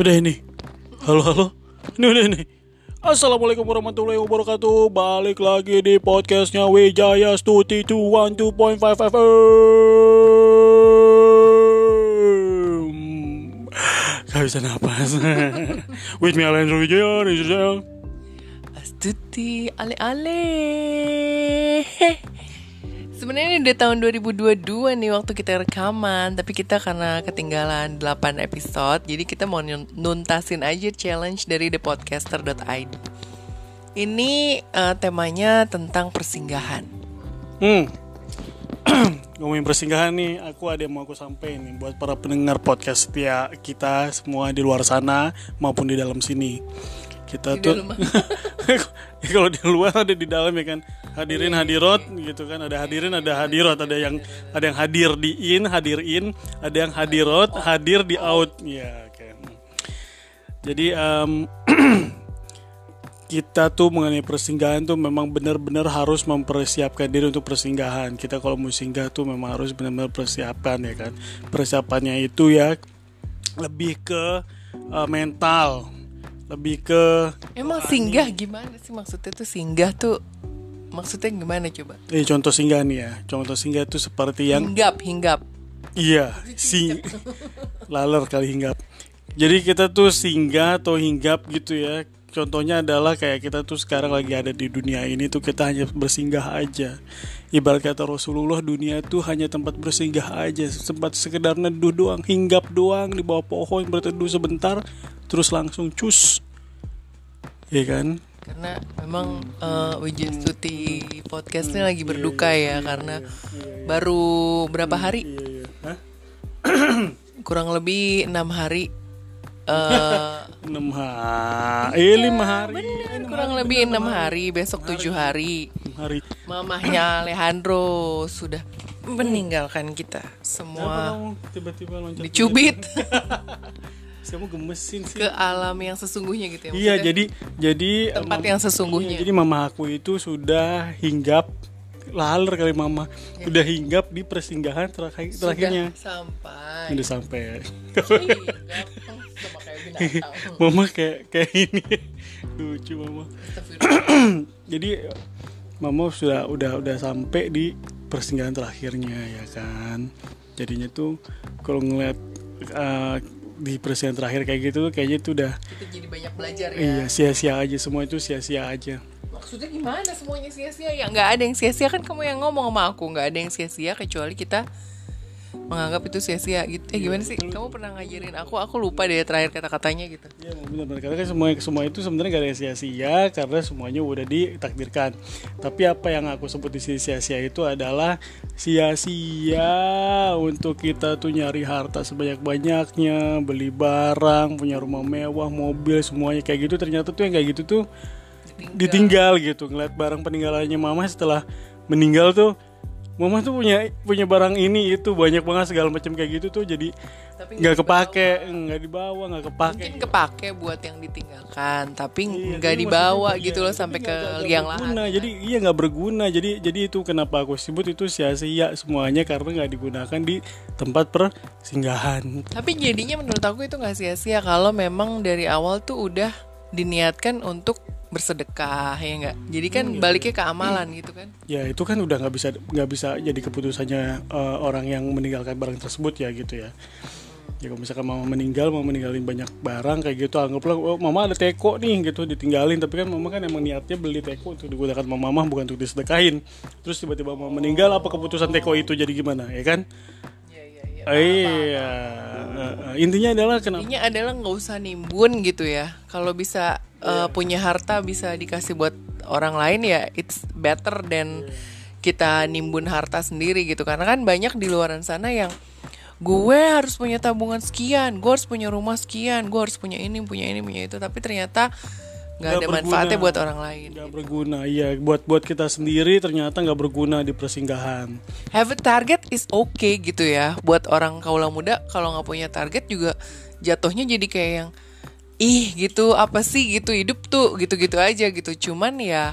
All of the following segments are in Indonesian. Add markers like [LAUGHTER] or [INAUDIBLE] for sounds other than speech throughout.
Udah ini. Halo halo. Ini udah ini. Assalamualaikum warahmatullahi wabarakatuh. Balik lagi di podcastnya Wijaya Stuti 212.5 FM. Gak bisa napas. With me Alendro Wijaya, this is Al. Astuti ale-ale. Sebenarnya ini udah tahun 2022 nih waktu kita rekaman, tapi kita karena ketinggalan 8 episode, jadi kita mau nun- nuntasin aja challenge dari thepodcaster.id. Ini eh, temanya tentang persinggahan. Hmm. [CLEARS THROAT] Ngomongin persinggahan nih, aku ada yang mau aku sampaikan nih buat para pendengar podcast setia kita semua di luar sana maupun di dalam sini. Kita Di tuh [LAUGHS] kalau di luar ada di dalam ya kan hadirin hadirat gitu kan. Ada hadirin ada hadirat. Ada yang ada yang hadir di in hadir in. Ada yang hadirot hadir di out. Ya oke. Jadi em, [CLEARS THROAT] kita tuh mengenai persinggahan tuh memang benar-benar harus mempersiapkan diri untuk persinggahan. Kita kalau mau singgah tuh memang harus benar-benar persiapkan ya kan. Persiapannya itu ya lebih ke eh, mental, lebih ke Emang singgah gimana sih maksudnya tuh? Singgah tuh maksudnya gimana coba? eh contoh singgah nih ya. Contoh singgah tuh seperti yang Hinggap, hinggap. iya, sing laler kali hinggap. Jadi kita tuh singgah atau hinggap gitu ya. Contohnya adalah kayak kita tuh sekarang lagi ada di dunia ini tuh kita hanya bersinggah aja. Ibarat kata Rasulullah dunia tuh hanya tempat bersinggah aja, sempat sekedar neduh doang, hinggap doang di bawah pohon berteduh sebentar, terus langsung cus. Iya kan? Karena memang uh, Wijaya Stuti podcastnya lagi berduka ya karena baru berapa hari? Iya, iya. Hah? [CLEARS THROAT] kurang lebih enam hari eh 6 hari, eh 5 hari, kurang lebih enam hari. besok tujuh hari. 6 hari. mamahnya [CLEARS THROAT] Alejandro sudah meninggalkan kita. Semua tiba-tiba dicubit [LAUGHS] Mau gemesin sih. ke alam yang sesungguhnya gitu ya Iya, jadi jadi Tempat yang sesungguhnya. iya, jadi mama aku itu sudah hinggap laler kali mama. Sudah hinggap di persinggahan terakhir sudah terakhirnya. sampai Udah sampai. [LAUGHS] Binatang mama kayak kayak ini. Lucu mama. [CLEARS THROAT] Jadi mama sudah udah udah sampai di persinggahan terakhirnya ya kan. Jadinya tuh kalau ngeliat eh, di persinggahan terakhir kayak gitu tuh kayaknya tuh udah kita jadi banyak belajar ya. Iya sia-sia aja semua itu sia-sia aja. maksudnya gimana semuanya sia-sia? Ya nggak ada yang sia-sia. Kan kamu yang ngomong sama aku nggak ada yang sia-sia kecuali kita menganggap itu sia-sia gitu. Eh gimana sih? kamu pernah ngajarin aku aku lupa deh terakhir kata-katanya gitu. Iya benar karena kan semua semua itu sebenarnya gak ada yang sia-sia karena semuanya udah ditakdirkan. Tapi apa yang aku sebut di sini sia-sia itu adalah sia-sia untuk kita tuh nyari harta sebanyak-banyaknya, beli barang, punya rumah mewah, mobil semuanya. Kayak gitu ternyata tuh yang kayak gitu tuh ditinggal gitu. Ngeliat barang peninggalannya mama setelah meninggal tuh Mama tuh punya punya barang ini itu banyak banget segala macam kayak gitu tuh jadi nggak kepake nggak dibawa nggak kepake mungkin kepake buat yang ditinggalkan tapi Iya, nggak tapi dibawa gitu iya, loh sampai ke nggak liang lahat Jadi iya nggak berguna. Jadi jadi itu kenapa aku sebut itu sia-sia semuanya karena nggak digunakan di tempat persinggahan. tapi jadinya menurut aku itu nggak sia-sia kalau memang dari awal tuh udah diniatkan untuk bersedekah ya nggak jadi kan Hmm, iya, baliknya ke amalan gitu kan Ya itu kan udah nggak bisa nggak bisa jadi keputusannya eh, orang yang meninggalkan barang tersebut ya gitu ya. Ya kalau misalkan mama meninggal, mau meninggalin banyak barang kayak gitu, anggaplah oh, mama ada teko nih gitu ditinggalin, tapi kan mama kan emang niatnya beli teko untuk digunakan sama mama bukan untuk disedekahin. Terus tiba-tiba mama meninggal, apa keputusan teko itu jadi gimana, ya kan? iya iya Eh, eh, intinya adalah kenapa? Intinya adalah nggak usah nimbun gitu ya. Kalau bisa Iya. uh, punya harta bisa dikasih buat orang lain ya, it's better than kita nimbun harta sendiri gitu. Karena kan banyak di luaran sana yang gue harus punya tabungan sekian, gue harus punya rumah sekian, gue harus punya ini, punya ini, punya itu. Tapi ternyata nggak ada berguna. manfaatnya buat orang lain. nggak berguna iya buat buat kita sendiri ternyata nggak berguna di persinggahan Have a target is okay gitu ya. Buat orang kaula muda kalau nggak punya target juga jatuhnya jadi kayak yang ih gitu apa sih gitu hidup tuh gitu-gitu aja gitu. Cuman ya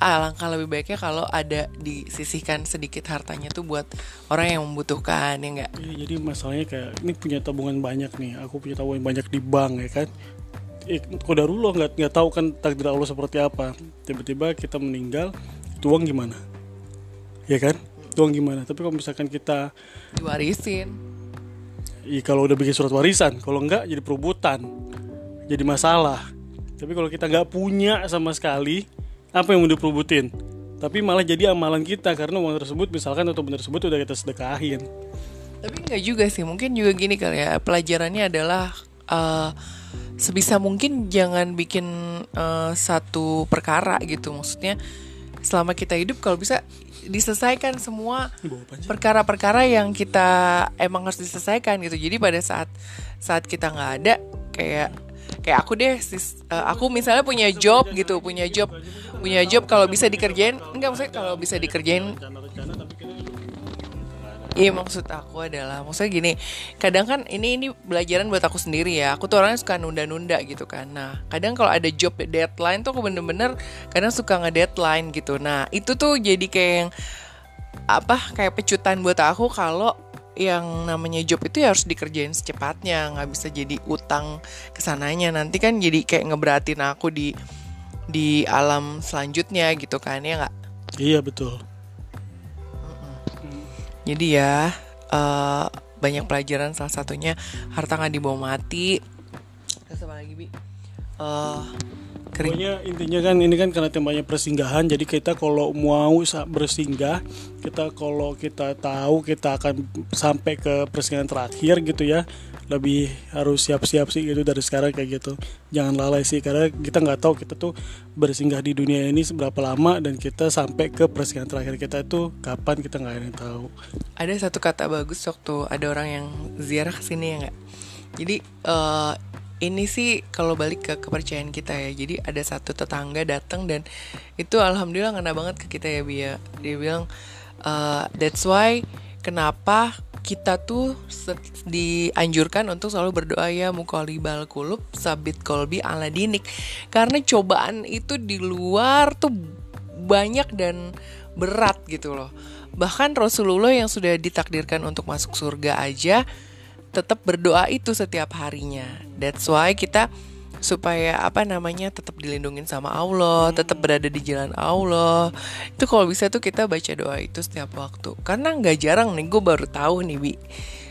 alangkah lebih baiknya kalau ada disisihkan sedikit hartanya tuh buat orang yang membutuhkan ya enggak Iya, jadi masalahnya kayak ini punya tabungan banyak nih aku punya tabungan banyak di bank ya kan? Eh, kodarullah nggak nggak tahu kan takdir Allah seperti apa. Tiba-tiba kita meninggal itu uang gimana? Ya kan? Itu uang gimana? Tapi kalau misalkan kita diwarisin. Iya kalau udah bikin surat warisan, kalau enggak jadi perebutan, jadi masalah. Tapi kalau kita nggak punya sama sekali, apa yang mau diperebutin? Tapi malah jadi amalan kita karena uang tersebut misalkan atau benda tersebut udah kita sedekahin. tapi enggak juga sih mungkin juga gini kali ya pelajarannya adalah eh, sebisa mungkin jangan bikin eh, satu perkara gitu maksudnya selama kita hidup kalau bisa diselesaikan semua perkara-perkara yang kita emang harus diselesaikan gitu jadi pada saat saat kita nggak ada kayak kayak aku deh sis, eh, aku misalnya punya job gitu punya job punya job kalau bisa dikerjain enggak maksudnya kalau bisa dikerjain. Iya maksud aku adalah maksudnya gini kadang kan ini ini pelajaran buat aku sendiri ya aku tuh orangnya suka nunda-nunda gitu kan nah kadang kalau ada job deadline tuh aku bener-bener kadang suka nge-deadline gitu nah itu tuh jadi kayak yang apa kayak pecutan buat aku kalau yang namanya job itu ya harus dikerjain secepatnya nggak bisa jadi utang ke sananya nanti kan jadi kayak ngeberatin aku di di alam selanjutnya gitu kan ya nggak Iya betul. Jadi ya eh, banyak pelajaran salah satunya harta nggak dibawa mati. Terus apa lagi bi? Eh, kering. Pokoknya intinya kan ini kan karena temanya persinggahan jadi kita kalau mau bersinggah kita kalau kita tahu kita akan sampai ke persinggahan terakhir gitu ya lebih harus siap-siap sih gitu dari sekarang kayak gitu jangan lalai sih karena kita nggak tahu kita tuh bersinggah di dunia ini seberapa lama dan kita sampai ke persinggahan terakhir kita itu kapan kita nggak ada yang tahu Ada satu kata bagus waktu ada orang yang ziarah ke sini ya nggak? Jadi eh, ini sih kalau balik ke kepercayaan kita ya. Jadi ada satu tetangga datang dan itu alhamdulillah ngena banget ke kita ya Bia. Dia bilang eh, that's why kenapa kita tuh dianjurkan untuk selalu berdoa ya mukolibal kulub sabit kolbi ala dinik karena cobaan itu di luar tuh banyak dan berat gitu loh bahkan Rasulullah yang sudah ditakdirkan untuk masuk surga aja tetap berdoa itu setiap harinya that's why kita supaya apa namanya tetap dilindungin sama Allah, tetap berada di jalan Allah. Itu kalau bisa tuh kita baca doa itu setiap waktu. Karena nggak jarang nih gue baru tahu nih bi.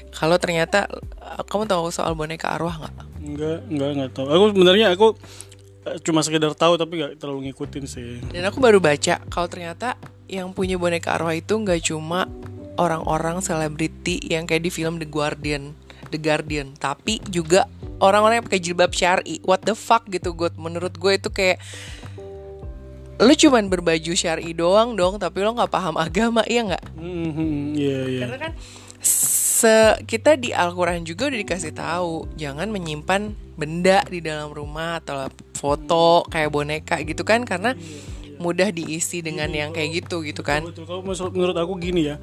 Kalau ternyata eh, kamu tahu soal boneka arwah nggak? Enggak, enggak, enggak tahu. Aku sebenarnya aku eh, cuma sekedar tahu tapi nggak terlalu ngikutin sih. Dan aku baru baca kalau ternyata yang punya boneka arwah itu nggak cuma orang-orang selebriti yang kayak di film The Guardian, The Guardian, tapi juga orang-orang yang pakai jilbab syari. What the fuck gitu gue menurut gue itu kayak lu cuman berbaju syari doang dong tapi lo nggak paham agama iya nggak? Hmm, iya iya. karena kan se kita di Al-Quran juga udah dikasih tahu jangan menyimpan benda di dalam rumah atau foto kayak boneka gitu kan karena mudah diisi dengan yang kayak gitu gitu kan. Betul, kalau menurut, menurut aku gini ya,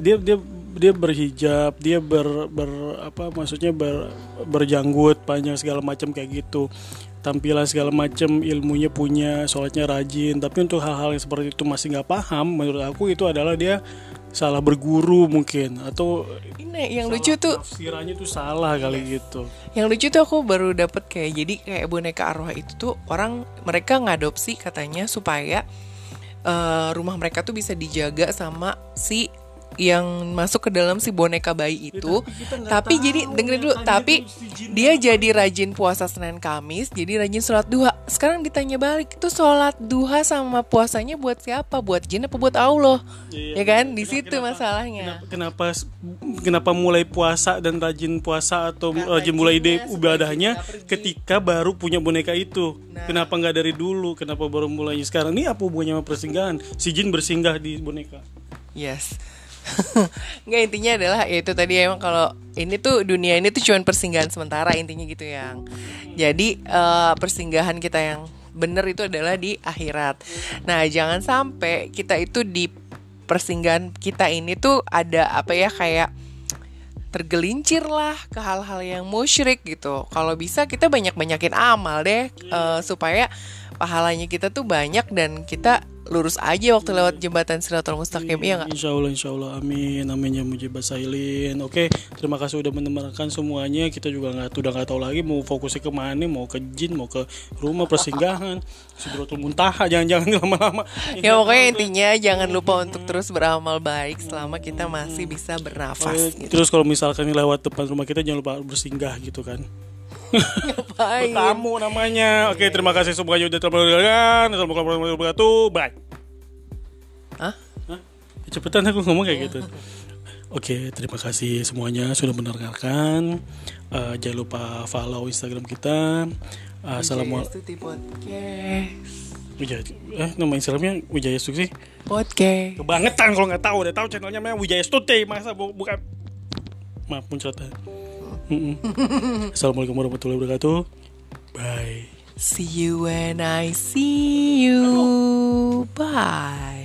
dia dia dia berhijab, dia ber, ber apa maksudnya ber, berjanggut panjang segala macam kayak gitu. Tampilan segala macam, ilmunya punya, sholatnya rajin. Tapi untuk hal-hal yang seperti itu masih nggak paham, menurut aku itu adalah dia salah berguru mungkin atau ini yang lucu tuh tafsirannya tuh salah kali gitu. yang lucu tuh aku baru dapet kayak jadi kayak boneka arwah itu tuh orang mereka ngadopsi katanya supaya eh, rumah mereka tuh bisa dijaga sama si yang masuk ke dalam si boneka bayi itu. tapi nggak tapi tahu jadi dengerin dulu, ya, tapi dia jadi rajin puasa Senin Kamis, jadi rajin sholat duha. Sekarang ditanya balik, itu sholat duha sama puasanya buat siapa? Buat jin apa buat Allah? Iya, ya kan? Di Kenapa- situ kenapa- masalahnya. Kenapa kenapa mulai puasa dan rajin puasa atau rajin mulai ide ibadahnya ketika baru punya boneka itu? Kenapa nggak dari dulu? Kenapa baru mulainya sekarang? Ini apa hubungannya sama persinggahan? Si jin bersinggah di boneka. Yes. [LAUGHS] Nggak intinya adalah ya itu tadi emang kalau ini tuh dunia ini tuh cuman persinggahan sementara intinya gitu yang. Jadi eh, persinggahan kita yang bener itu adalah di akhirat. Nah jangan sampai kita itu di persinggahan kita ini tuh ada apa ya kayak tergelincir lah ke hal-hal yang musyrik gitu. Kalau bisa kita banyak-banyakin amal deh eh, supaya pahalanya kita tuh banyak dan kita lurus aja waktu lewat jembatan Siratul Mustaqim iya nggak Insya Allah, insya Allah, amin, amin ya mujibah sailin. Oke, terima kasih udah mendengarkan semuanya. Kita juga nggak udah nggak tahu lagi mau fokusnya ke mana, mau ke jin, mau ke rumah persinggahan, Sidratul Muntaha, jangan-jangan lama-lama. [LAUGHS] ya pokoknya intinya jangan lupa untuk terus beramal baik selama kita masih bisa bernafas gitu. Terus kalau misalkan lewat depan rumah kita jangan lupa bersinggah gitu kan. Ngapain? Tamu namanya. Oke, terima kasih semuanya udah telah mendengarkan. Assalamualaikum warahmatullahi wabarakatuh. Bye. Hah? Hah? Cepetan aku ngomong kayak gitu. Oke, terima kasih semuanya sudah mendengarkan. Eh, jangan lupa follow Instagram kita. Uh, Assalamualaikum. Stuti Podcast. Wijaya, eh nama Instagramnya Wijaya Stuti. Podcast. Kebangetan kalau nggak tahu, udah tahu channelnya namanya Wijaya Stuti. Masa bu- bukan? Maaf muncrat. [LAUGHS] Assalamualaikum warahmatullahi wabarakatuh. Bye. See you when I see you. Bye.